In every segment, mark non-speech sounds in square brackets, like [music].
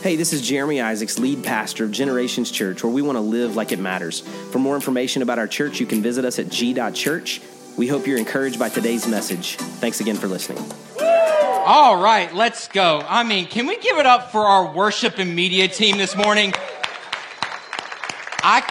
Hey, this is Jeremy Isaacs, lead pastor of Generations Church, where we want to live like it matters. For more information about our church, you can visit us at g.church. We hope you're encouraged by today's message. Thanks again for listening. All right, let's go. I mean, can we give it up for our worship and media team this morning? I,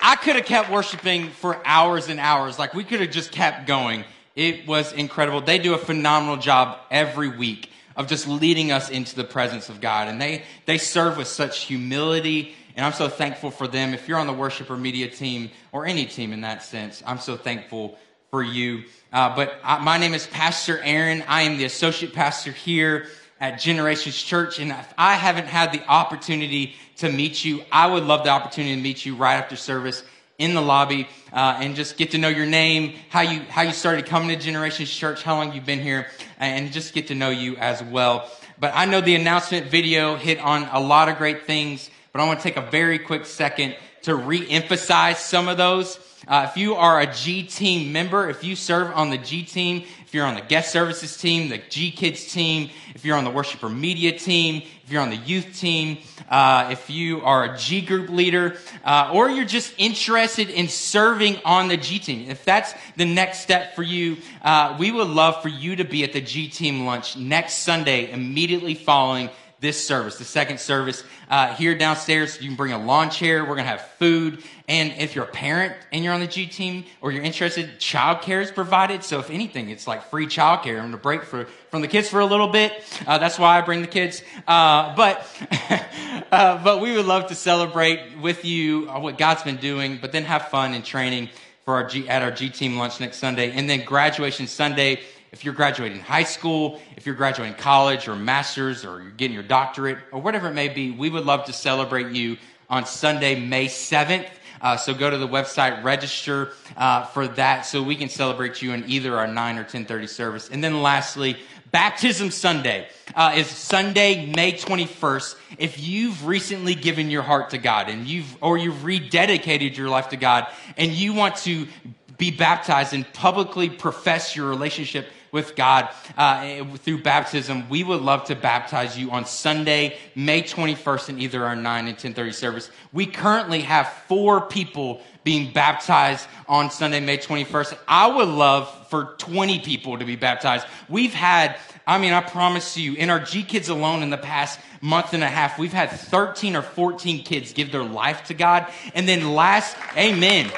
I could have kept worshiping for hours and hours. Like, we could have just kept going. It was incredible. They do a phenomenal job every week of just leading us into the presence of God. And they, they serve with such humility. And I'm so thankful for them. If you're on the worship or media team or any team in that sense, I'm so thankful for you. Uh, but I, my name is Pastor Aaron. I am the associate pastor here at Generations Church. And if I haven't had the opportunity to meet you, I would love the opportunity to meet you right after service in the lobby uh, and just get to know your name, how you how you started coming to Generations Church, how long you've been here, and just get to know you as well. But I know the announcement video hit on a lot of great things, but I want to take a very quick second to re-emphasize some of those. Uh, if you are a G team member, if you serve on the G team, if you're on the guest services team, the G Kids team, if you're on the worshiper media team, if you're on the youth team, uh, if you are a G group leader, uh, or you're just interested in serving on the G team, if that's the next step for you, uh, we would love for you to be at the G team lunch next Sunday, immediately following this service, the second service. Uh, here downstairs, you can bring a lawn chair. We're going to have food. And if you're a parent and you're on the G team or you're interested, childcare is provided. So if anything, it's like free childcare. I'm going to break for, from the kids for a little bit. Uh, that's why I bring the kids. Uh, but, [laughs] uh, but we would love to celebrate with you what God's been doing, but then have fun and training for our G, at our G team lunch next Sunday. And then graduation Sunday if you're graduating high school, if you're graduating college or master's or you're getting your doctorate or whatever it may be, we would love to celebrate you on Sunday, May 7th. Uh, so go to the website, register uh, for that so we can celebrate you in either our 9 or 1030 service. And then lastly, Baptism Sunday uh, is Sunday, May 21st. If you've recently given your heart to God and you've, or you've rededicated your life to God and you want to be baptized and publicly profess your relationship with God uh, through baptism, we would love to baptize you on Sunday, May 21st in either our 9 and 1030 service. We currently have four people being baptized on Sunday, May 21st. I would love for 20 people to be baptized. We've had, I mean, I promise you, in our G Kids alone in the past month and a half, we've had 13 or 14 kids give their life to God. And then last, amen.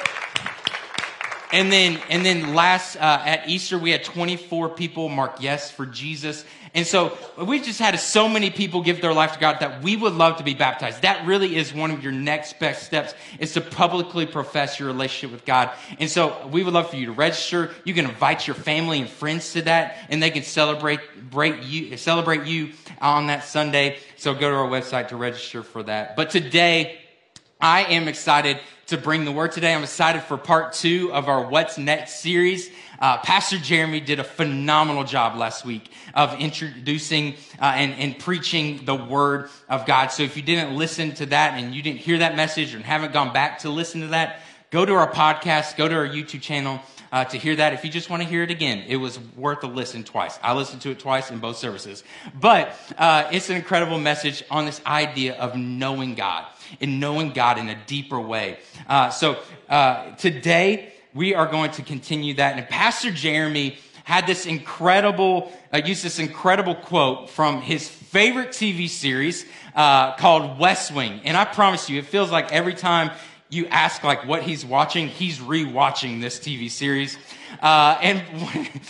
And then, and then last uh, at Easter, we had 24 people mark yes for Jesus. And so we just had so many people give their life to God that we would love to be baptized. That really is one of your next best steps is to publicly profess your relationship with God. And so we would love for you to register. You can invite your family and friends to that and they can celebrate, you, celebrate you on that Sunday. So go to our website to register for that. But today, I am excited to bring the word today. I'm excited for part two of our What's Next series. Uh, Pastor Jeremy did a phenomenal job last week of introducing uh, and, and preaching the word of God. So if you didn't listen to that and you didn't hear that message and haven't gone back to listen to that, go to our podcast, go to our YouTube channel. Uh, to hear that. If you just want to hear it again, it was worth a listen twice. I listened to it twice in both services. But uh, it's an incredible message on this idea of knowing God and knowing God in a deeper way. Uh, so uh, today we are going to continue that. And Pastor Jeremy had this incredible, uh, used this incredible quote from his favorite TV series uh, called West Wing. And I promise you, it feels like every time you ask like what he's watching, he's rewatching this TV series. Uh, and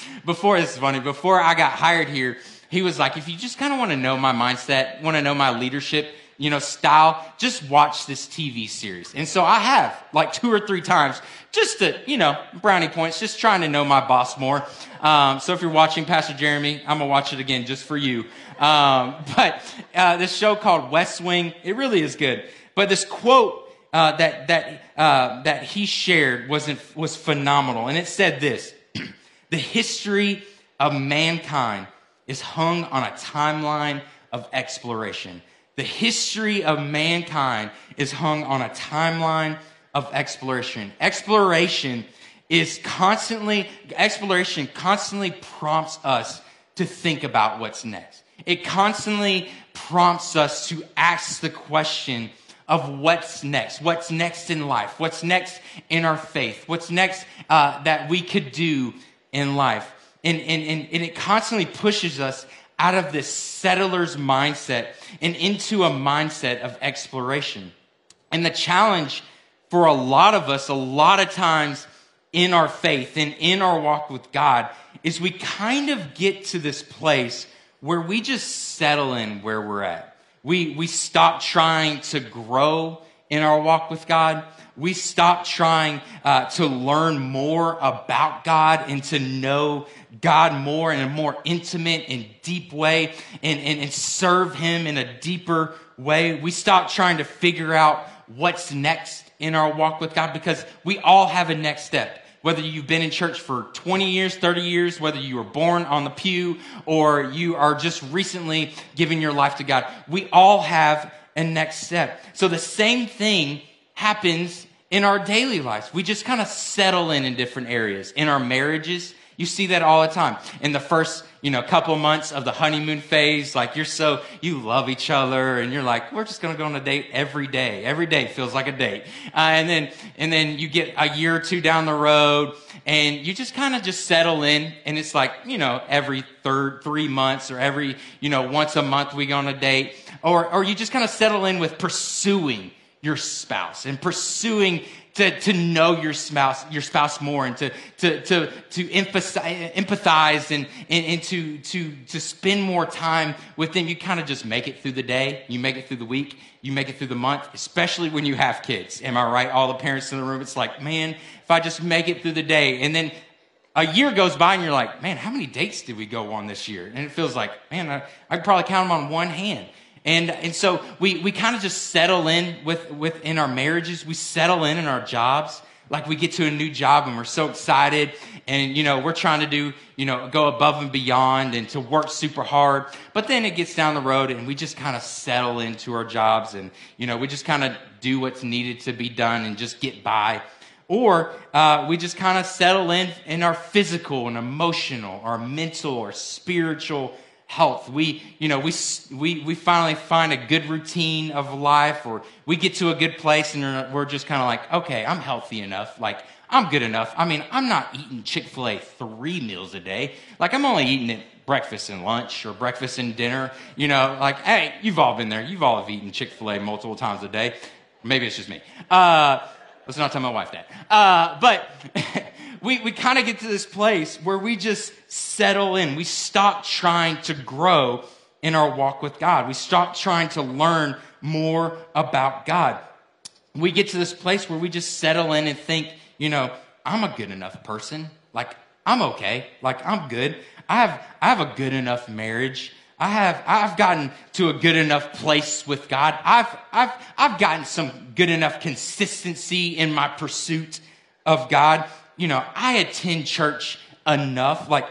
[laughs] before this is funny, before I got hired here, he was like, if you just kind of want to know my mindset, want to know my leadership, you know, style, just watch this TV series. And so I have like two or three times just to, you know, brownie points, just trying to know my boss more. Um, so if you're watching Pastor Jeremy, I'm going to watch it again just for you. Um, [laughs] but uh, this show called West Wing, it really is good. But this quote uh, that, that, uh, that he shared was, was phenomenal. And it said this [clears throat] The history of mankind is hung on a timeline of exploration. The history of mankind is hung on a timeline of exploration. Exploration is constantly, exploration constantly prompts us to think about what's next. it constantly prompts us to ask the question of what's next, what's next in life, what's next in our faith, what's next uh, that we could do in life. And, and, and, and it constantly pushes us out of this settler's mindset and into a mindset of exploration. And the challenge for a lot of us, a lot of times in our faith and in our walk with God, is we kind of get to this place where we just settle in where we're at. We, we stop trying to grow in our walk with God. We stop trying uh, to learn more about God and to know God more in a more intimate and deep way and, and, and serve Him in a deeper way. We stop trying to figure out what's next in our walk with God because we all have a next step. Whether you've been in church for 20 years, 30 years, whether you were born on the pew or you are just recently giving your life to God, we all have a next step. So the same thing happens in our daily lives. We just kind of settle in in different areas. In our marriages, you see that all the time. In the first, you know, couple months of the honeymoon phase, like you're so, you love each other and you're like, we're just going to go on a date every day. Every day feels like a date. Uh, and then, and then you get a year or two down the road and you just kind of just settle in and it's like, you know, every third, three months or every, you know, once a month we go on a date or, or you just kind of settle in with pursuing your spouse and pursuing to, to know your spouse, your spouse more and to, to, to, to emphasize, empathize and, and, and to, to, to spend more time with them. You kind of just make it through the day. You make it through the week. You make it through the month, especially when you have kids. Am I right? All the parents in the room, it's like, man, if I just make it through the day. And then a year goes by and you're like, man, how many dates did we go on this year? And it feels like, man, I, I could probably count them on one hand. And, and so we, we kind of just settle in with, within our marriages. We settle in in our jobs. Like we get to a new job and we're so excited and, you know, we're trying to do, you know, go above and beyond and to work super hard. But then it gets down the road and we just kind of settle into our jobs and, you know, we just kind of do what's needed to be done and just get by. Or uh, we just kind of settle in in our physical and emotional, our mental or spiritual health. We, you know, we, we, we finally find a good routine of life or we get to a good place and we're just kind of like, okay, I'm healthy enough. Like, I'm good enough. I mean, I'm not eating Chick fil A three meals a day. Like, I'm only eating it breakfast and lunch or breakfast and dinner. You know, like, hey, you've all been there. You've all have eaten Chick fil A multiple times a day. Maybe it's just me. Uh, let's not tell my wife that. Uh, but [laughs] we, we kind of get to this place where we just settle in. We stop trying to grow in our walk with God. We stop trying to learn more about God. We get to this place where we just settle in and think, you know, I'm a good enough person. Like, I'm okay. Like, I'm good. I have, I have a good enough marriage. I have, I've gotten to a good enough place with God. I've, I've, I've gotten some good enough consistency in my pursuit of God you know, I attend church enough. Like,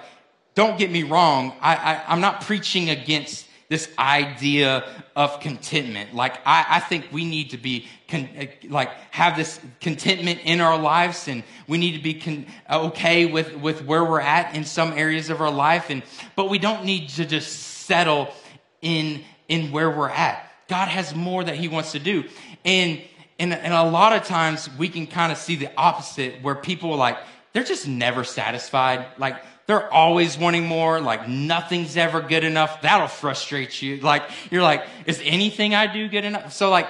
don't get me wrong. I, I, I'm not preaching against this idea of contentment. Like, I, I think we need to be, con, eh, like, have this contentment in our lives and we need to be con, eh, okay with, with where we're at in some areas of our life. And, but we don't need to just settle in, in where we're at. God has more that he wants to do. And and, and a lot of times we can kind of see the opposite where people like, they're just never satisfied. Like, they're always wanting more. Like, nothing's ever good enough. That'll frustrate you. Like, you're like, is anything I do good enough? So, like,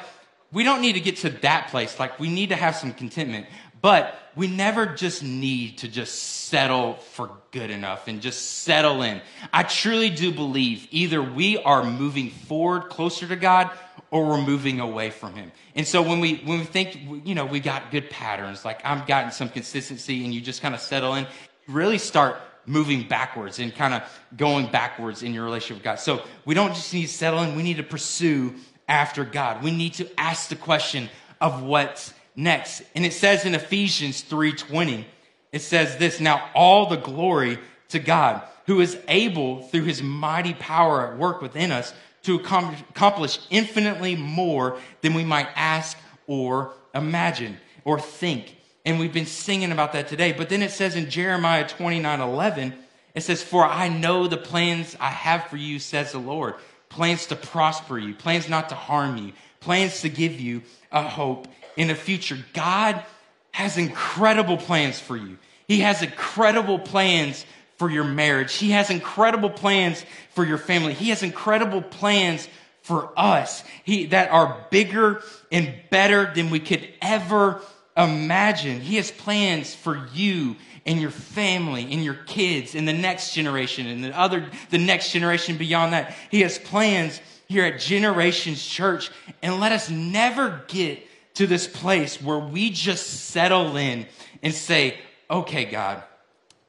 we don't need to get to that place. Like, we need to have some contentment. But we never just need to just settle for good enough and just settle in. I truly do believe either we are moving forward closer to God or we're moving away from him. And so when we when we think you know we got good patterns, like I'm gotten some consistency, and you just kind of settle in, really start moving backwards and kind of going backwards in your relationship with God. So we don't just need to settle in; we need to pursue after God. We need to ask the question of what's next. And it says in Ephesians three twenty, it says this: Now all the glory to God, who is able through His mighty power at work within us to accomplish infinitely more than we might ask or imagine or think. And we've been singing about that today. But then it says in Jeremiah 29 11, it says, For I know the plans I have for you, says the Lord plans to prosper you, plans not to harm you, plans to give you a hope in a future. God has incredible plans for you. He has incredible plans for your marriage. He has incredible plans for your family. He has incredible plans for us he, that are bigger and better than we could ever imagine. He has plans for you and your family and your kids and the next generation and the other, the next generation beyond that. He has plans here at Generations Church. And let us never get to this place where we just settle in and say, okay, God,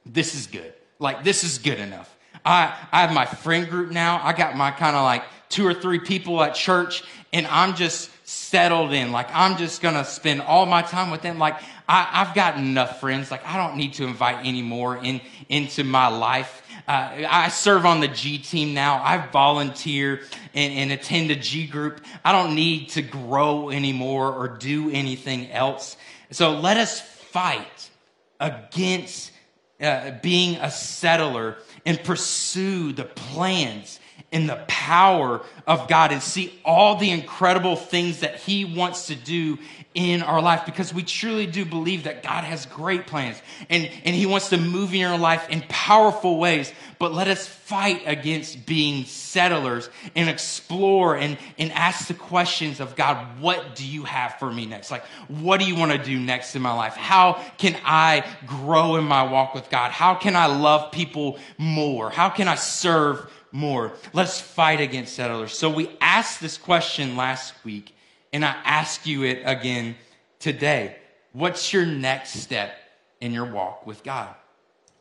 this is good. Like, this is good enough. I, I have my friend group now. I got my kind of like two or three people at church, and I'm just settled in. Like, I'm just going to spend all my time with them. Like, I, have got enough friends. Like, I don't need to invite any more in, into my life. Uh, I serve on the G team now. I volunteer and, and attend a G group. I don't need to grow anymore or do anything else. So let us fight against uh, being a settler and pursue the plans and the power of God and see all the incredible things that He wants to do in our life because we truly do believe that God has great plans and, and He wants to move in your life in powerful ways. But let us fight against being settlers and explore and, and ask the questions of God, what do you have for me next? Like, what do you want to do next in my life? How can I grow in my walk with God? How can I love people more? How can I serve more? Let's fight against settlers. So we asked this question last week and I ask you it again today. What's your next step in your walk with God?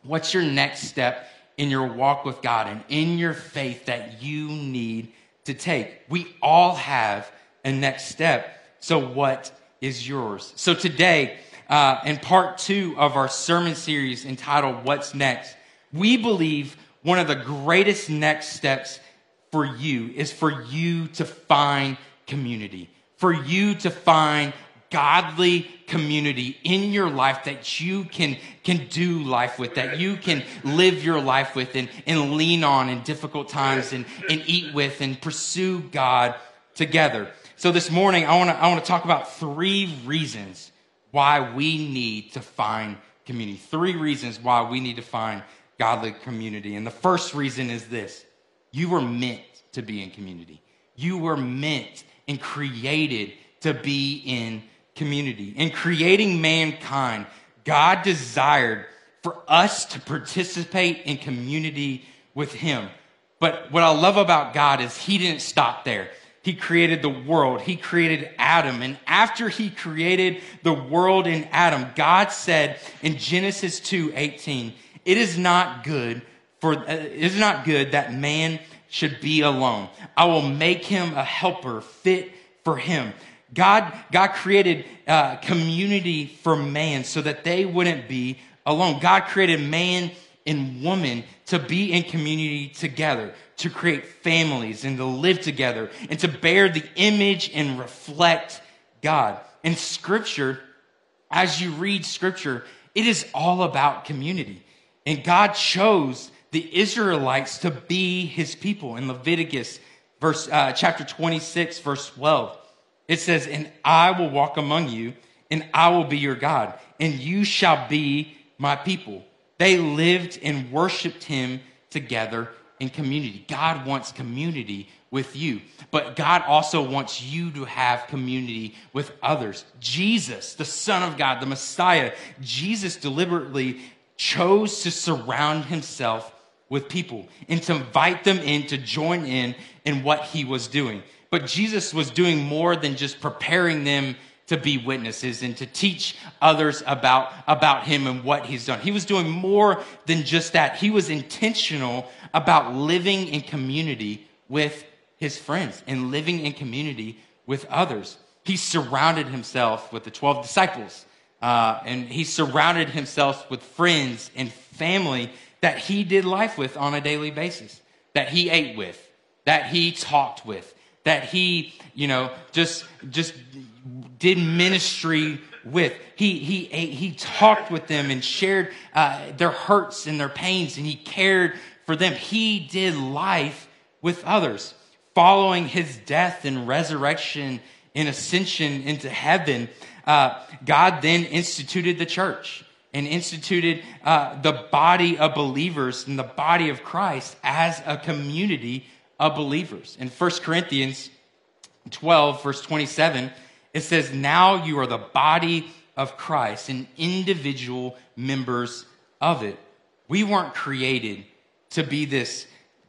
What's your next step in your walk with God and in your faith that you need to take? We all have a next step. So, what is yours? So, today, uh, in part two of our sermon series entitled What's Next, we believe one of the greatest next steps for you is for you to find community for you to find godly community in your life that you can, can do life with, that you can live your life with and, and lean on in difficult times and, and eat with and pursue God together. So this morning, I want to I want to talk about three reasons why we need to find community. Three reasons why we need to find godly community. And the first reason is this you were meant to be in community. You were meant and created to be in community. In creating mankind, God desired for us to participate in community with Him. But what I love about God is He didn't stop there. He created the world. He created Adam. And after He created the world in Adam, God said in Genesis 2 18, it is not good for, uh, it is not good that man should be alone. I will make him a helper fit for him. God, God created uh, community for man so that they wouldn't be alone. God created man and woman to be in community together, to create families and to live together and to bear the image and reflect God. In scripture, as you read scripture, it is all about community. And God chose the Israelites to be his people. In Leviticus, verse, uh, chapter 26, verse 12, it says, And I will walk among you, and I will be your God, and you shall be my people. They lived and worshiped him together in community. God wants community with you, but God also wants you to have community with others. Jesus, the Son of God, the Messiah, Jesus deliberately chose to surround himself with people and to invite them in to join in in what he was doing. But Jesus was doing more than just preparing them to be witnesses and to teach others about, about him and what he's done. He was doing more than just that. He was intentional about living in community with his friends and living in community with others. He surrounded himself with the 12 disciples, uh, and he surrounded himself with friends and family that he did life with on a daily basis, that he ate with, that he talked with, that he, you know, just just did ministry with. He, he, ate, he talked with them and shared uh, their hurts and their pains, and he cared for them. He did life with others. Following his death and resurrection and ascension into heaven, uh, God then instituted the church and instituted uh, the body of believers and the body of Christ as a community of believers. In 1 Corinthians 12, verse 27, it says, Now you are the body of Christ and individual members of it. We weren't created to be this,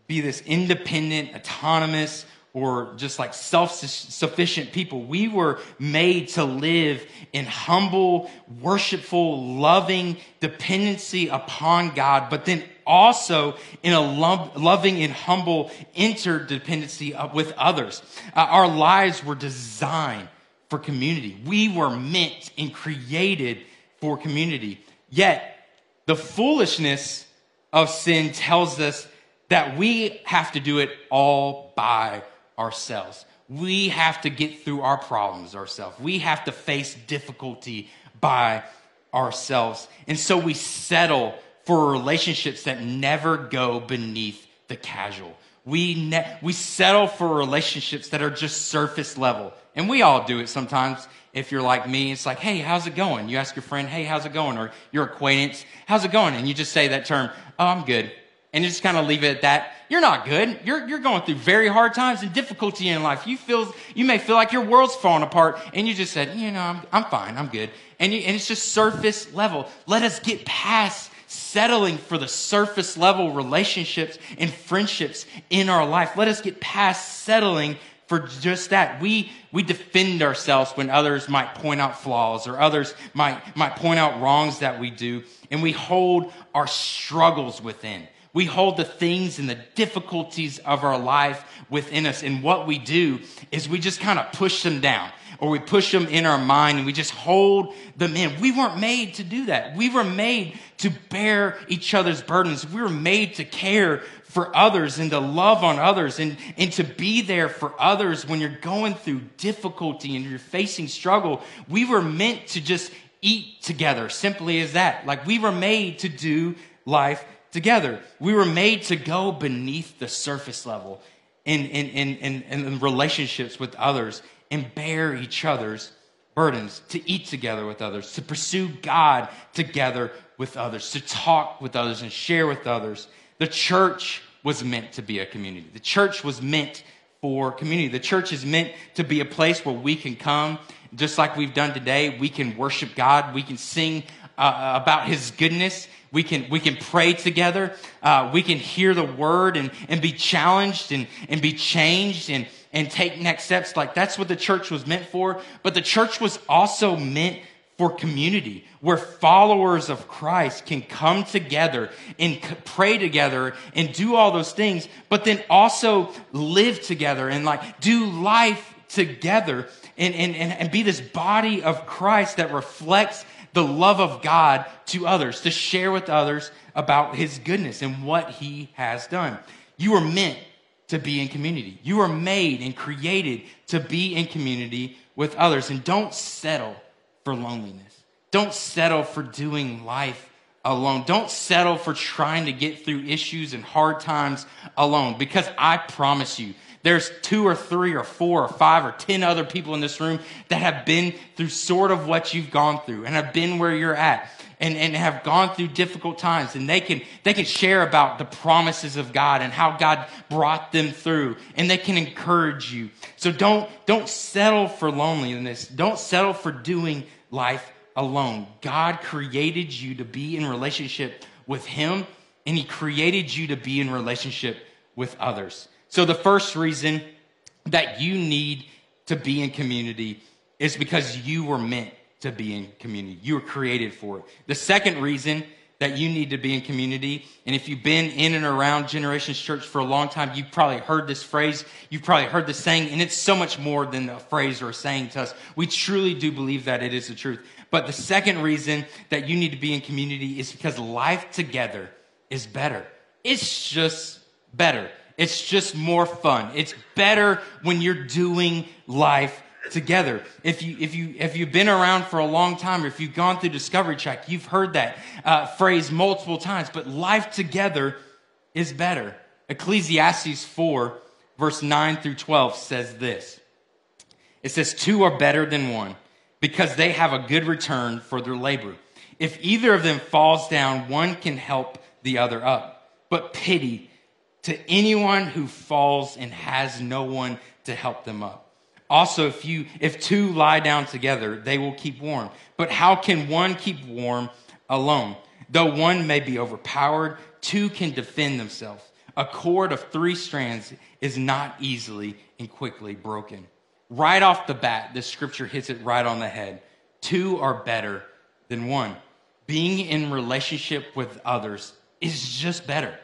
be this independent, autonomous, or just like self sufficient people. We were made to live in humble, worshipful, loving dependency upon God, but then also in a loving and humble interdependency with others. Uh, our lives were designed for community. We were meant and created for community. Yet, the foolishness of sin tells us that we have to do it all by ourselves. We have to get through our problems ourselves. We have to face difficulty by ourselves. And so we settle for relationships that never go beneath the casual. We, ne- we settle for relationships that are just surface level. And we all do it sometimes. If you're like me, it's like, hey, how's it going? You ask your friend, hey, how's it going? Or your acquaintance, how's it going? And you just say that term, oh, I'm good. And just kind of leave it at that. You're not good. You're, you're going through very hard times and difficulty in life. You feel, you may feel like your world's falling apart and you just said, you know, I'm, I'm fine. I'm good. And, you, and it's just surface level. Let us get past settling for the surface level relationships and friendships in our life. Let us get past settling for just that. We, we defend ourselves when others might point out flaws or others might, might point out wrongs that we do. And we hold our struggles within. We hold the things and the difficulties of our life within us. And what we do is we just kind of push them down or we push them in our mind and we just hold them in. We weren't made to do that. We were made to bear each other's burdens. We were made to care for others and to love on others and, and to be there for others when you're going through difficulty and you're facing struggle. We were meant to just eat together, simply as that. Like we were made to do life together. We were made to go beneath the surface level in, in, in, in, in relationships with others and bear each other's burdens, to eat together with others, to pursue God together with others, to talk with others and share with others. The church was meant to be a community. The church was meant for community. The church is meant to be a place where we can come, just like we've done today. We can worship God. We can sing uh, about His goodness. We can, we can pray together. Uh, we can hear the word and, and be challenged and, and be changed and, and take next steps. Like that's what the church was meant for. But the church was also meant for community where followers of Christ can come together and pray together and do all those things, but then also live together and like do life together and, and, and, and be this body of Christ that reflects the love of God to others, to share with others about his goodness and what he has done. You were meant to be in community. You were made and created to be in community with others. And don't settle for loneliness. Don't settle for doing life alone. Don't settle for trying to get through issues and hard times alone because I promise you, there's two or three or four or five or ten other people in this room that have been through sort of what you've gone through and have been where you're at and, and have gone through difficult times and they can, they can share about the promises of God and how God brought them through and they can encourage you. So don't, don't settle for loneliness. Don't settle for doing life alone. God created you to be in relationship with Him and He created you to be in relationship with others. So the first reason that you need to be in community is because you were meant to be in community. You were created for it. The second reason that you need to be in community, and if you've been in and around Generations Church for a long time, you've probably heard this phrase, you've probably heard this saying, and it's so much more than a phrase or a saying to us. We truly do believe that it is the truth. But the second reason that you need to be in community is because life together is better. It's just better. It's just more fun. It's better when you're doing life together. If you if you if you've been around for a long time, or if you've gone through Discovery Check, you've heard that uh, phrase multiple times. But life together is better. Ecclesiastes four verse nine through twelve says this. It says, Two are better than one because they have a good return for their labor. If either of them falls down, one can help the other up. But pity to anyone who falls and has no one to help them up. Also, if you if two lie down together, they will keep warm. But how can one keep warm alone? Though one may be overpowered, two can defend themselves. A cord of three strands is not easily and quickly broken. Right off the bat, this scripture hits it right on the head. Two are better than one. Being in relationship with others is just better.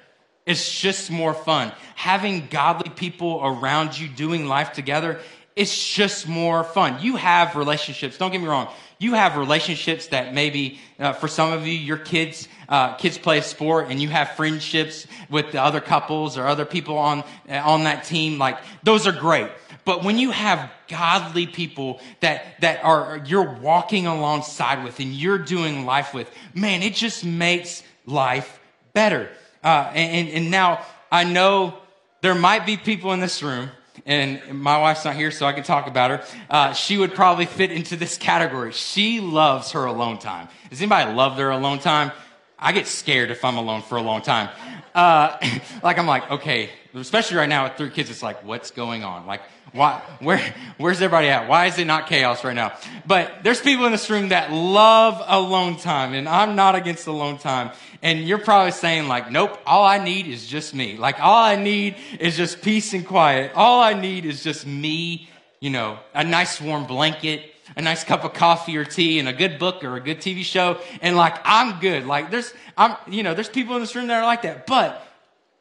It's just more fun. Having godly people around you doing life together, it's just more fun. You have relationships. Don't get me wrong. You have relationships that maybe uh, for some of you, your kids, uh, kids play a sport and you have friendships with the other couples or other people on, uh, on that team. Like those are great. But when you have godly people that, that are, you're walking alongside with and you're doing life with, man, it just makes life better. Uh, and, and now I know there might be people in this room and my wife's not here, so I can talk about her. Uh, she would probably fit into this category. She loves her alone time. Does anybody love their alone time? I get scared if I'm alone for a long time. Uh, [laughs] like I'm like, okay, especially right now with three kids, it's like, what's going on? Like, why, where, where's everybody at? Why is it not chaos right now? But there's people in this room that love alone time, and I'm not against alone time. And you're probably saying like, nope, all I need is just me. Like, all I need is just peace and quiet. All I need is just me, you know, a nice warm blanket, a nice cup of coffee or tea and a good book or a good TV show. And like, I'm good. Like, there's, I'm, you know, there's people in this room that are like that. But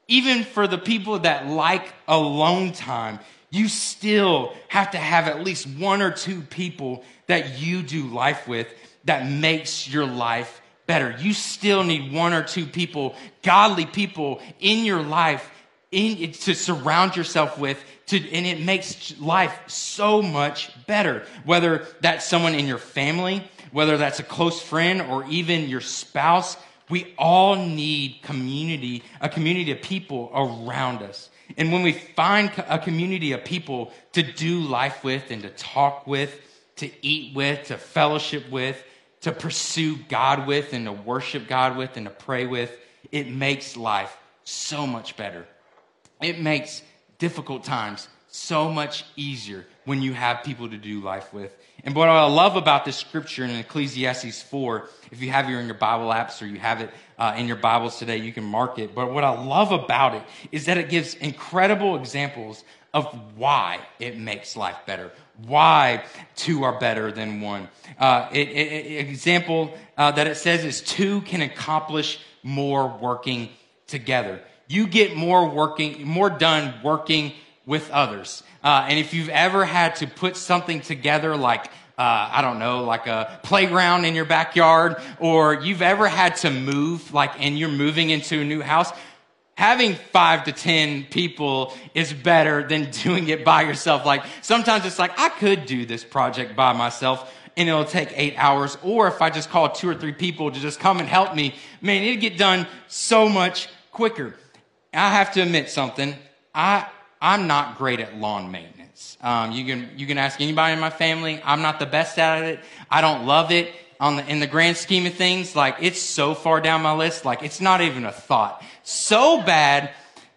even for the people that like alone time, you still have to have at least one or two people that you do life with that makes your life better. You still need one or two people, godly people in your life in, to surround yourself with to, and it makes life so much better. Whether that's someone in your family, whether that's a close friend or even your spouse, we all need community, a community of people around us. And when we find a community of people to do life with and to talk with, to eat with, to fellowship with, to pursue God with, and to worship God with, and to pray with, it makes life so much better. It makes difficult times so much easier when you have people to do life with. And what I love about this scripture in Ecclesiastes 4, if you have it in your Bible apps or you have it uh, in your Bibles today, you can mark it. But what I love about it is that it gives incredible examples of why it makes life better, why two are better than one. Uh, it, it, example uh, that it says is two can accomplish more working together. You get more working, more done working with others. Uh, and if you've ever had to put something together like uh, I don't know, like a playground in your backyard, or you've ever had to move, like, and you're moving into a new house, having five to 10 people is better than [laughs] doing it by yourself. Like, sometimes it's like, I could do this project by myself and it'll take eight hours. Or if I just call two or three people to just come and help me, man, it'd get done so much quicker. I have to admit something. I, I'm not great at lawn maintenance. Um, you can you can ask anybody in my family. I'm not the best at it. I don't love it. On the, in the grand scheme of things, like it's so far down my list, like it's not even a thought. So bad,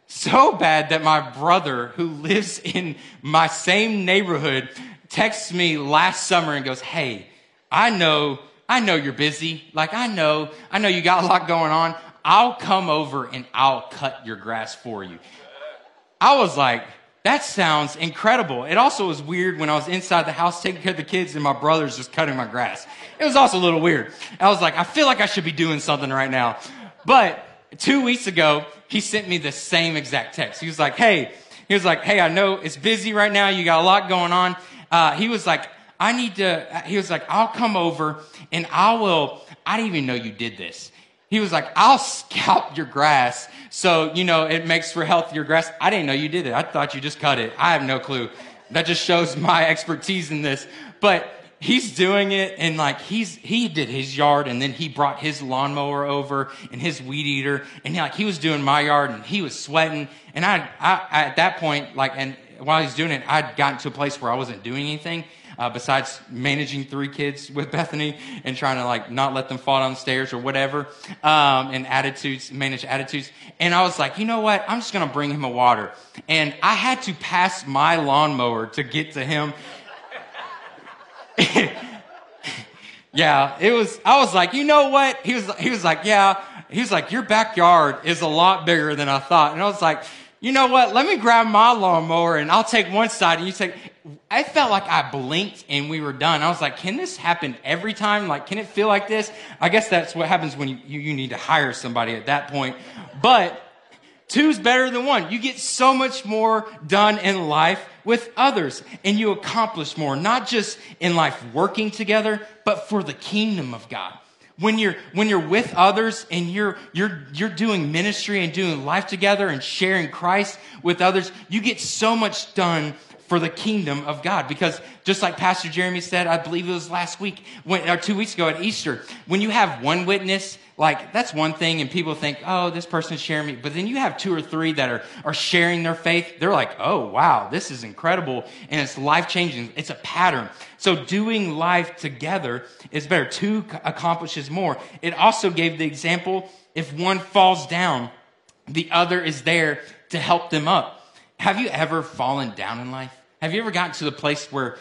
so bad that my brother, who lives [laughs] in my same neighborhood, texts me last summer and goes, "Hey, I know, I know you're busy. Like I know, I know you got a lot going on. I'll come over and I'll cut your grass for you." I was like, that sounds incredible. It also was weird when I was inside the house taking care of the kids and my brother's just cutting my grass. It was also a little weird. I was like, I feel like I should be doing something right now. But two weeks ago, he sent me the same exact text. He was like, hey, he was like, hey, I know it's busy right now. You got a lot going on. Uh, he was like, I need to, he was like, I'll come over and I will, I didn't even know you did this. He was like, I'll scalp your grass so, you know, it makes for healthier grass. I didn't know you did it. I thought you just cut it. I have no clue. that just shows [laughs] my expertise in this. But he's doing it and like he's he did his yard and then he brought his lawnmower over and his weed eater and he, like he was doing my yard and he was sweating and I, I at that point like and while he's doing it I'd gotten to a place where I wasn't doing anything uh, besides managing three kids with [laughs] Bethany and trying to like not let them fall down stairs or whatever um, and attitudes manage attitudes and I was like you know what I'm just gonna bring him a water and I had to pass my lawnmower to get to him [laughs] yeah, it was, I was like, you know what? He was, he was like, yeah. He was like, your backyard is a lot bigger than I thought. And I was like, you know what? Let me grab my lawnmower and I'll take one side and you take, I felt like I blinked and we were done. I was like, can this happen every time? Like, can it feel like this? I guess that's what happens when you, you, need to hire somebody at that point. But two's better than one. You get so much more done in life with others and you accomplish more, not just in life working together, but for the kingdom of God. When you're, when you're with others and you're, you're, you're doing ministry and doing life together and sharing Christ with others, you get so much done for the kingdom of God. Because just like Pastor Jeremy said, I believe it was last week, when, or two weeks ago at Easter, when you have one witness like that's one thing and people think oh this person's sharing me. But then you have two or three that are, are sharing their faith. They're like oh wow this is incredible and it's life changing it's a pattern. So doing life together is better. Two accomplishes more. It also gave the example if one falls down the other is there to help them up. Have you ever fallen down in life? Have you ever gotten to the place where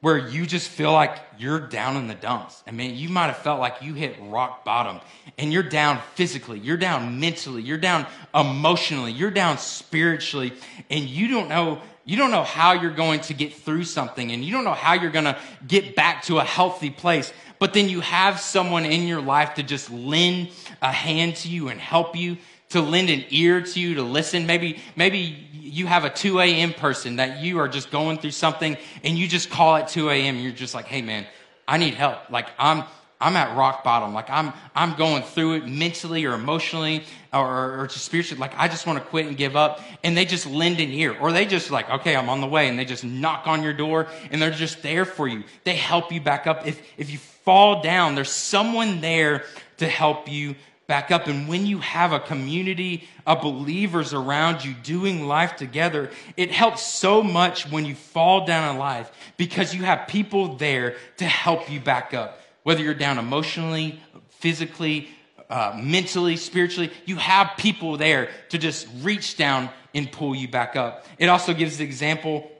where you just feel like you're down in the dumps. I mean, you might have felt like you hit rock bottom and you're down physically, you're down mentally, you're down emotionally, you're down spiritually, and you don't know. You don't know how you're going to get through something and you don't know how you're going to get back to a healthy place. But then you have someone in your life to just lend a hand to you and help you, to lend an ear to you, to listen. Maybe, maybe you have a 2 a.m. person that you are just going through something and you just call at 2 a.m. You're just like, hey man, I need help. Like I'm, I'm at rock bottom. Like I'm, I'm going through it mentally or emotionally or, or just spiritually. Like I just want to quit and give up. And they just lend an ear or they just like, okay, I'm on the way. And they just knock on your door and they're just there for you. They help you back up. If, if you fall down, there's someone there to help you back up. And when you have a community of believers around you doing life together, it helps so much when you fall down in life because you have people there to help you back up. Whether you're down emotionally, physically, uh, mentally, spiritually, you have people there to just reach down and pull you back up. It also gives the example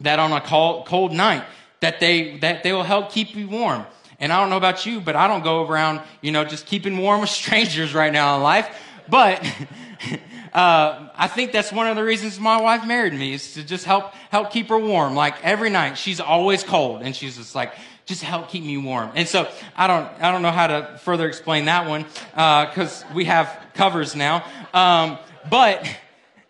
that on a cold, night, that they, that they will help keep you warm. And I don't know about you, but I don't go around, you know, just keeping warm with [laughs] strangers right now in life. But [laughs] uh, I think that's one of the reasons my wife married me is to just help help keep her warm. Like every night, she's always cold, and she's just like, just help keep me warm. And so I don't I don't know how to further explain that one because uh, we have covers now. Um, but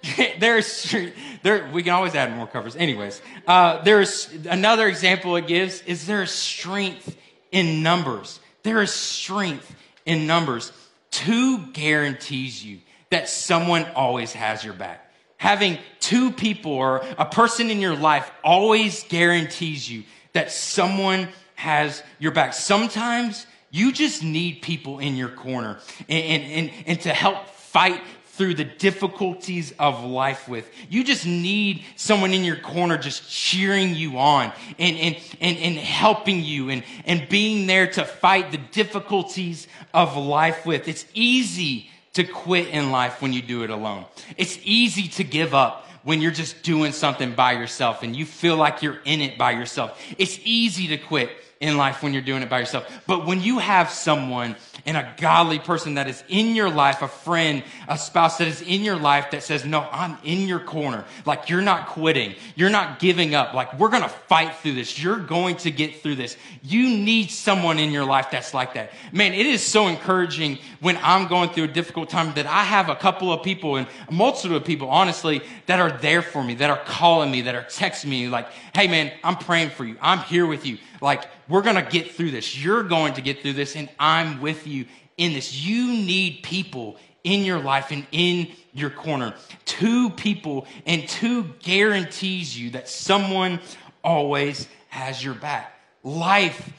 [laughs] there's there we can always add more covers. Anyways, uh, there's another example it gives is there is strength in numbers. There is strength in numbers. Two guarantees you that someone always has your back. Having two people or a person in your life always guarantees you that someone has your back. Sometimes you just need people in your corner and, and, and, and to help fight through the difficulties of life with. You just need someone in your corner just cheering you on and, and, and, and helping you and, and being there to fight the difficulties of life with. It's easy to quit in life when you do it alone. It's easy to give up when you're just doing something by yourself and you feel like you're in it by yourself. It's easy to quit in life when you're doing it by yourself. But when you have someone and a godly person that is in your life, a friend, a spouse that is in your life that says, no, I'm in your corner. Like you're not quitting. You're not giving up. Like we're going to fight through this. You're going to get through this. You need someone in your life that's like that. Man, it is so encouraging when I'm going through a difficult time that I have a couple of people and a multitude of people, honestly, that are there for me, that are calling me, that are texting me like, Hey man, I'm praying for you. I'm here with you. Like we're going to get through this. You're going to get through this and I'm with you in this. You need people in your life and in your corner. Two people and two guarantees you that someone always has your back. Life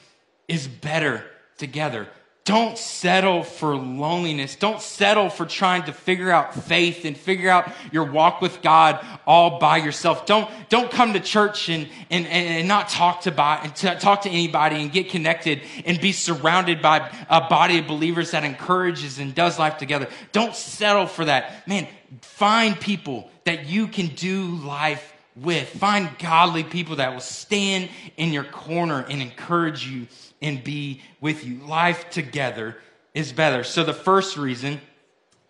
is better together. Don't settle for loneliness. Don't settle for trying to figure out faith and figure out your walk with God all by yourself. Don't, don't come to church and, and, and not talk to, by, and to, talk to anybody and get connected and be surrounded by a body of believers that encourages and does life together. Don't settle for that. Man, find people that you can do life with. Find godly people that will stand in your corner and encourage you and be with you. Life together is better. So, the first reason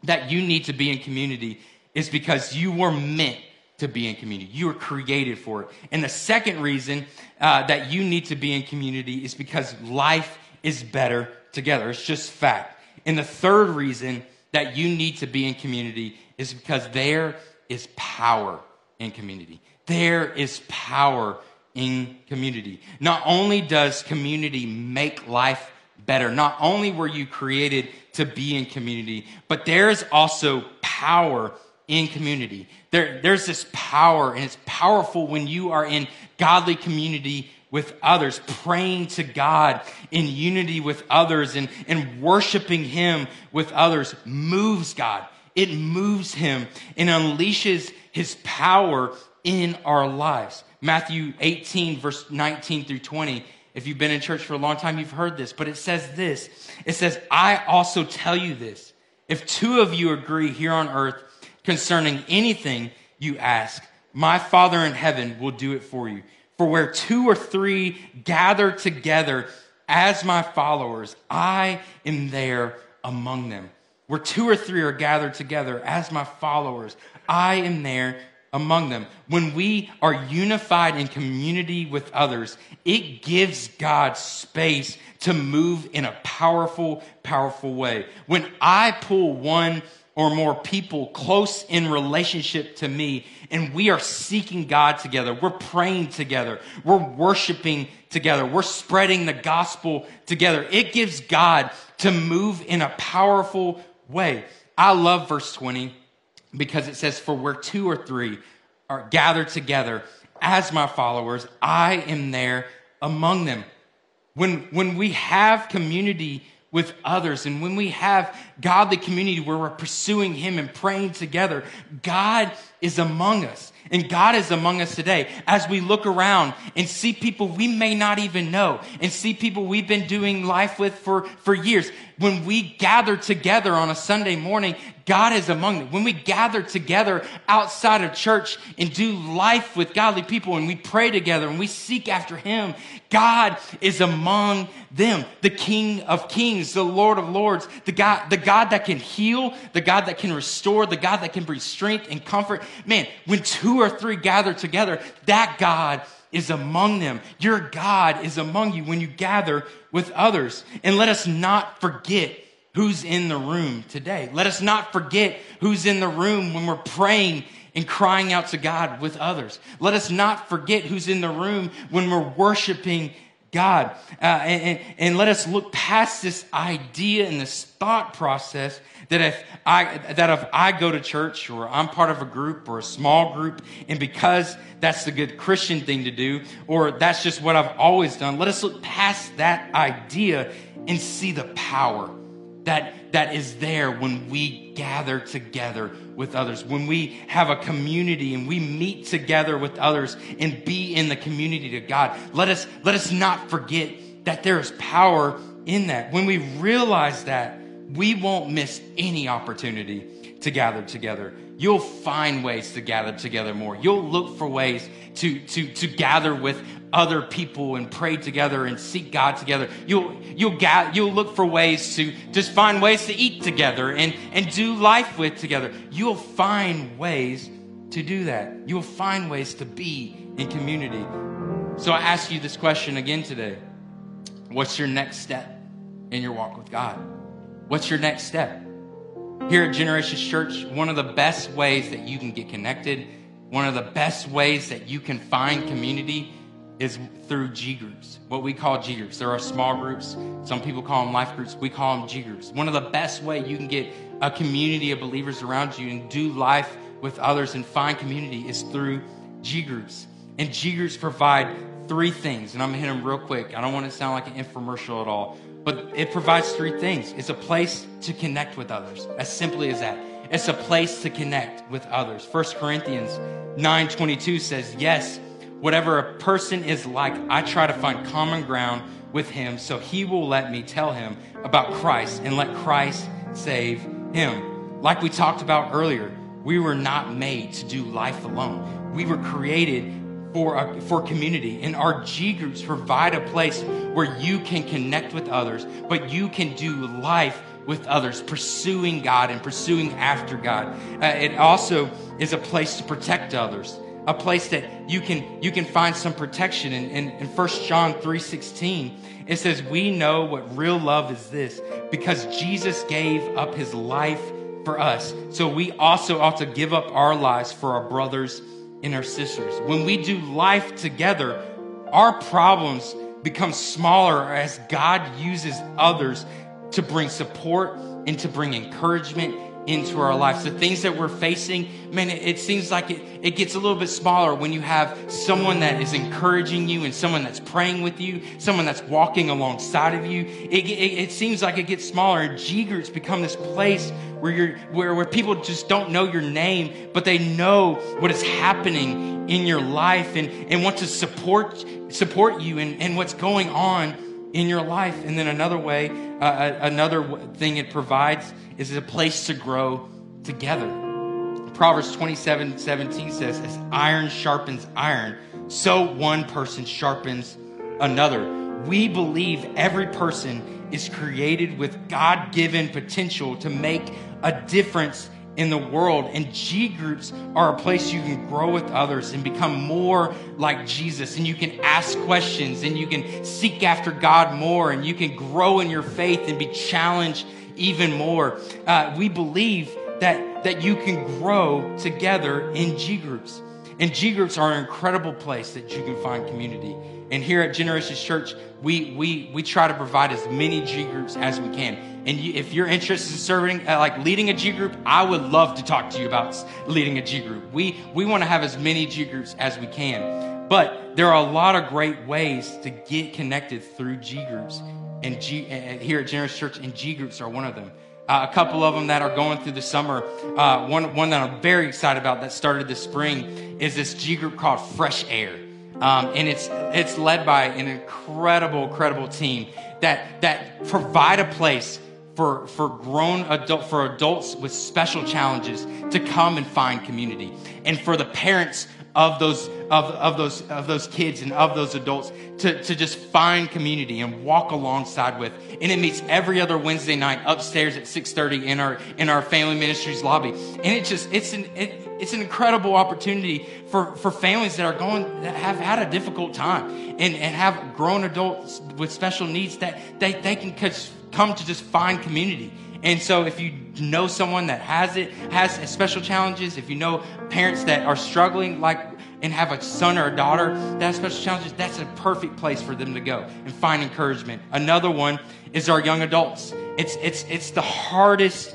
that you need to be in community is because you were meant to be in community. You were created for it. And the second reason uh, that you need to be in community is because life is better together. It's just fact. And the third reason that you need to be in community is because there is power in community. There is power in community. Not only does community make life better, not only were you created to be in community, but there's also power in community. There, there's this power, and it's powerful when you are in godly community with others, praying to God in unity with others and, and worshiping Him with others moves God. It moves Him and unleashes His power in our lives. Matthew 18, verse 19 through 20. If you've been in church for a long time, you've heard this, but it says this It says, I also tell you this. If two of you agree here on earth concerning anything you ask, my Father in heaven will do it for you. For where two or three gather together as my followers, I am there among them. Where two or three are gathered together as my followers, I am there among them. When we are unified in community with others, it gives God space to move in a powerful, powerful way. When I pull one or more people close in relationship to me and we are seeking God together, we're praying together, we're worshiping together, we're spreading the gospel together, it gives God to move in a powerful way. I love verse 20 because it says, For where two or three are gathered together as my followers, I am there among them. When, when we have community with others and when we have godly community where we're pursuing Him and praying together, God is among us. And God is among us today as we look around and see people we may not even know and see people we've been doing life with for, for years. When we gather together on a Sunday morning, God is among them. When we gather together outside of church and do life with godly people and we pray together and we seek after Him, God is among them. The King of Kings, the Lord of Lords, the God, the God that can heal, the God that can restore, the God that can bring strength and comfort. Man, when two or three gather together, that God is among them. Your God is among you when you gather with others. And let us not forget who's in the room today. Let us not forget who's in the room when we're praying and crying out to God with others. Let us not forget who's in the room when we're worshiping God. Uh, and, and let us look past this idea and this thought process that if I, that if I go to church or I'm part of a group or a small group, and because that's the good Christian thing to do, or that's just what I've always done, let us look past that idea and see the power that, that is there when we gather together with others, when we have a community and we meet together with others and be in the community to God. Let us, let us not forget that there is power in that. When we realize that, we won't miss any opportunity to gather together. You'll find ways to gather together more. You'll look for ways to, to, to gather with other people and pray together and seek God together. You'll, you'll, ga- you'll look for ways to just find ways to eat together and, and do life with together. You'll find ways to do that. You'll find ways to be in community. So I ask you this question again today What's your next step in your walk with God? What's your next step? Here at Generations Church, one of the best ways that you can get connected, one of the best ways that you can find community is through G groups, what we call G groups. There are small groups. Some people call them life groups. We call them G groups. One of the best way you can get a community of believers around you and do life with others and find community is through G groups. And G groups provide three things, and I'm gonna hit them real quick. I don't want to sound like an infomercial at all, but it provides three things. It's a place to connect with others, as simply as that. It's a place to connect with others. 1 Corinthians 9:22 says, "Yes, whatever a person is like, I try to find common ground with him, so he will let me tell him about Christ and let Christ save him." Like we talked about earlier, we were not made to do life alone. We were created for, for community. And our G groups provide a place where you can connect with others, but you can do life with others, pursuing God and pursuing after God. Uh, it also is a place to protect others, a place that you can you can find some protection. In, in, in 1 John 3.16, it says, We know what real love is this, because Jesus gave up his life for us. So we also ought to give up our lives for our brothers our sisters. When we do life together, our problems become smaller as God uses others to bring support and to bring encouragement into our lives. The things that we're facing, man, it, it, seems like it, it gets a little bit smaller when you have someone that is encouraging you and someone that's praying with you, someone that's walking alongside of you. It, it, it seems like it gets smaller. G groups become this place where you're where, where people just don't know your name, but they know what is happening in your life and, and want to support support you and, and what's going on in your life. And then another way, uh, another thing it provides is a place to grow together. Proverbs 27 17 says, As iron sharpens iron, so one person sharpens another. We believe every person is created with God given potential to make a difference in the world. And G groups are a place you can grow with others and become more like Jesus. And you can ask questions and you can seek after God more and you can grow in your faith and be challenged even more. Uh, we believe that, that you can grow together in G groups. And G groups are an incredible place that you can find community. And here at Generations Church, we, we, we try to provide as many G groups as we can. And you, if you're interested in serving, uh, like leading a G group, I would love to talk to you about leading a G group. We, we want to have as many G groups as we can. But there are a lot of great ways to get connected through G groups. And G, uh, here at Generations Church, and G groups are one of them. Uh, a couple of them that are going through the summer. Uh, one, one that I'm very excited about that started this spring is this G group called Fresh Air. Um, and it's it's led by an incredible, incredible team that that provide a place for for grown adult for adults with special challenges to come and find community, and for the parents of those of, of those of those kids and of those adults to, to just find community and walk alongside with. And it meets every other Wednesday night upstairs at 6:30 in our in our family ministries lobby. And it just it's an it, it's an incredible opportunity for, for families that are going that have had a difficult time and, and have grown adults with special needs that they, they can come to just find community. And so if you know someone that has it, has special challenges, if you know parents that are struggling like and have a son or a daughter that has special challenges, that's a perfect place for them to go and find encouragement. Another one is our young adults. It's it's it's the hardest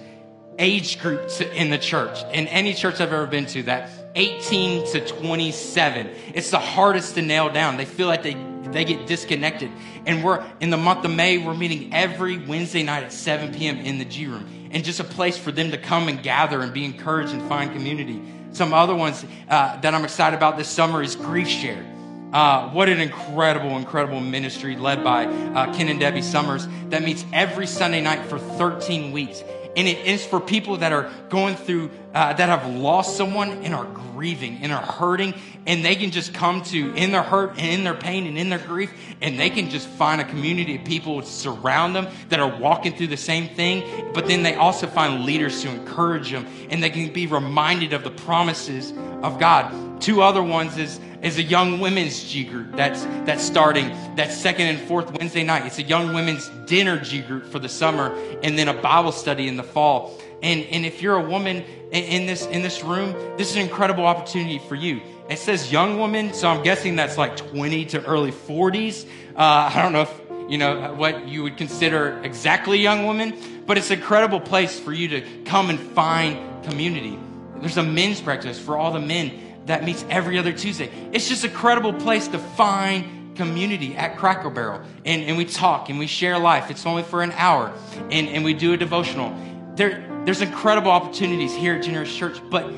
age group to, in the church, in any church I've ever been to, that 18 to 27. It's the hardest to nail down. They feel like they, they get disconnected. And we're, in the month of May, we're meeting every Wednesday night at 7 p.m. in the G room. And just a place for them to come and gather and be encouraged and find community. Some other ones uh, that I'm excited about this summer is GriefShare. Uh, what an incredible, incredible ministry led by uh, Ken and Debbie Summers that meets every Sunday night for 13 weeks and it is for people that are going through uh, that have lost someone and are grieving and are hurting. And they can just come to in their hurt and in their pain and in their grief and they can just find a community of people to surround them that are walking through the same thing. But then they also find leaders to encourage them and they can be reminded of the promises of god. Two other ones is is a young women's G group that's that's starting that second and fourth Wednesday night. It's a young women's dinner G group for the summer, and then a Bible study in the fall. And and if you're a woman in this in this room, this is an incredible opportunity for you. It says young woman, so I'm guessing that's like 20 to early 40s. Uh, I don't know if you know, what you would consider exactly young women, but it's an incredible place for you to come and find community. There's a men's breakfast for all the men that meets every other Tuesday. It's just a credible place to find community at Cracker Barrel. And, and we talk and we share life. It's only for an hour. And, and we do a devotional. There, there's incredible opportunities here at Generations Church, but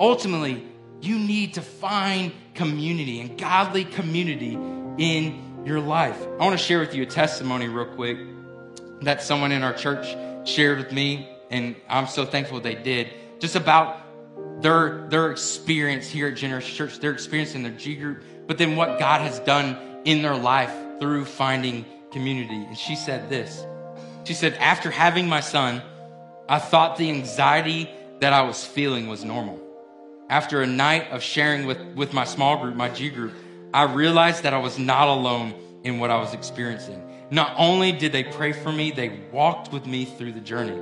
ultimately, you need to find community and godly community in your life. I want to share with you a testimony real quick that someone in our church shared with me, and I'm so thankful they did, just about their, their experience here at Generations Church, their experience in their G group, but then what God has done in their life through finding community. And she said this She said, After having my son, I thought the anxiety that I was feeling was normal. After a night of sharing with, with my small group, my G group, I realized that I was not alone in what I was experiencing. Not only did they pray for me, they walked with me through the journey.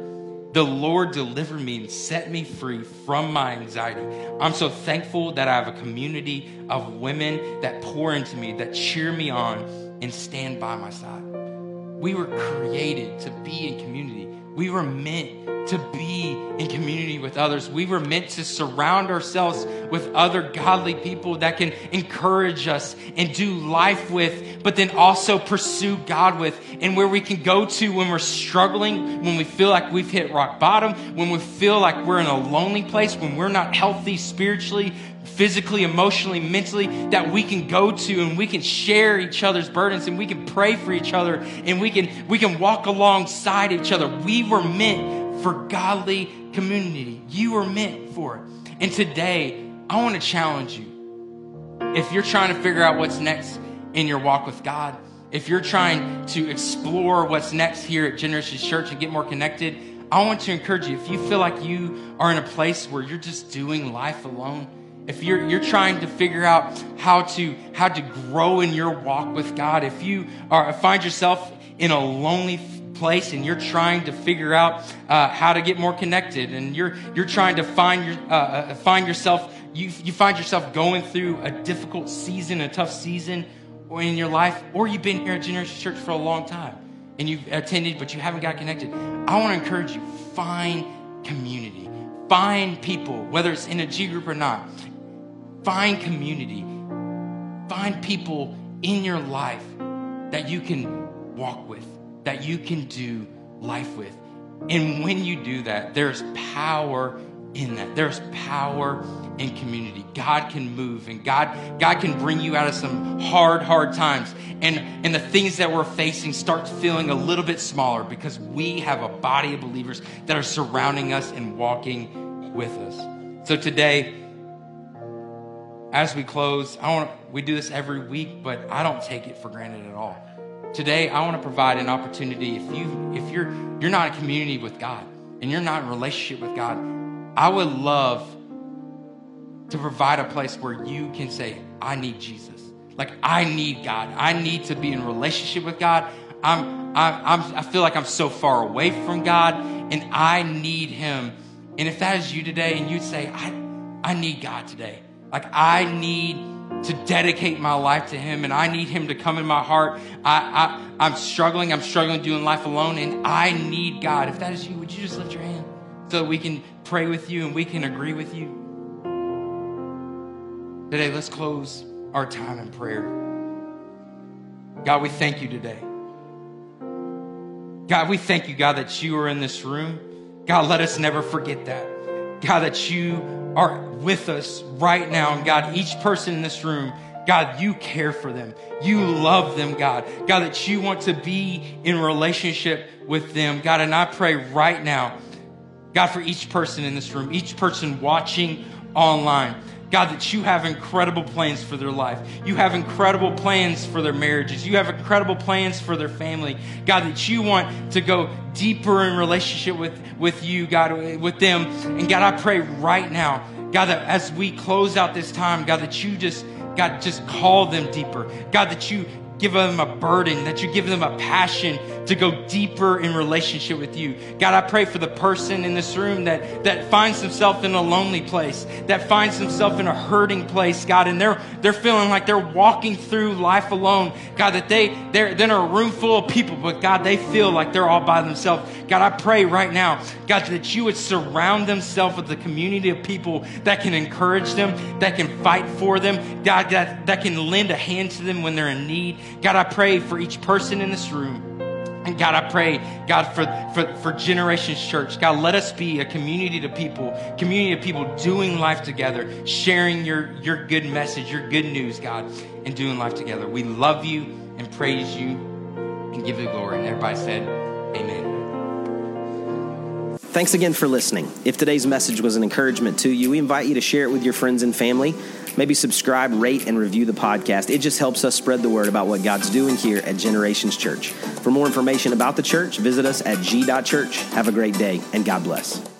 The Lord delivered me and set me free from my anxiety. I'm so thankful that I have a community of women that pour into me, that cheer me on, and stand by my side. We were created to be in community. We were meant to be in community with others. We were meant to surround ourselves with other godly people that can encourage us and do life with, but then also pursue God with, and where we can go to when we're struggling, when we feel like we've hit rock bottom, when we feel like we're in a lonely place, when we're not healthy spiritually, physically, emotionally, mentally, that we can go to and we can share each other's burdens and we can pray for each other and we can we can walk alongside each other. We were meant for godly community. You were meant for it. And today, I want to challenge you. If you're trying to figure out what's next in your walk with God, if you're trying to explore what's next here at Generations Church and get more connected, I want to encourage you. If you feel like you are in a place where you're just doing life alone, if you're, you're trying to figure out how to how to grow in your walk with God, if you are find yourself in a lonely place and you're trying to figure out uh, how to get more connected, and you're you're trying to find your uh, uh, find yourself you you find yourself going through a difficult season, a tough season in your life, or you've been here at Generations Church for a long time and you've attended but you haven't got connected. I want to encourage you find community. Find people, whether it's in a G group or not. Find community. Find people in your life that you can walk with, that you can do life with. And when you do that, there's power in that. There's power in community. God can move and God God can bring you out of some hard hard times. And and the things that we're facing start feeling a little bit smaller because we have a body of believers that are surrounding us and walking with us. So today as we close, I want we do this every week, but I don't take it for granted at all. Today, I want to provide an opportunity. If you if you're you're not in community with God and you're not in relationship with God, I would love to provide a place where you can say, "I need Jesus." Like I need God. I need to be in relationship with God. I'm I, I'm I feel like I'm so far away from God, and I need Him. And if that is you today, and you'd say, "I I need God today." Like, I need to dedicate my life to Him and I need Him to come in my heart. I, I, I'm struggling. I'm struggling doing life alone and I need God. If that is you, would you just lift your hand so that we can pray with you and we can agree with you? Today, let's close our time in prayer. God, we thank you today. God, we thank you, God, that you are in this room. God, let us never forget that. God, that you are with us right now. And God, each person in this room, God, you care for them. You love them, God. God, that you want to be in relationship with them. God, and I pray right now, God, for each person in this room, each person watching online. God, that you have incredible plans for their life. You have incredible plans for their marriages. You have incredible plans for their family. God, that you want to go deeper in relationship with, with you, God, with them. And God, I pray right now, God, that as we close out this time, God, that you just, God, just call them deeper. God, that you give them a burden, that you give them a passion to go deeper in relationship with you. God, I pray for the person in this room that, that finds himself in a lonely place, that finds himself in a hurting place, God, and they're, they're feeling like they're walking through life alone. God, that they, they're, they're in a room full of people, but God, they feel like they're all by themselves. God, I pray right now, God, that you would surround themselves with a community of people that can encourage them, that can fight for them, God, that, that can lend a hand to them when they're in need. God, I pray for each person in this room. And God, I pray, God, for, for, for Generations Church, God, let us be a community of people, community of people doing life together, sharing your, your good message, your good news, God, and doing life together. We love you and praise you and give you glory. And everybody said, Amen. Thanks again for listening. If today's message was an encouragement to you, we invite you to share it with your friends and family. Maybe subscribe, rate, and review the podcast. It just helps us spread the word about what God's doing here at Generations Church. For more information about the church, visit us at g.church. Have a great day, and God bless.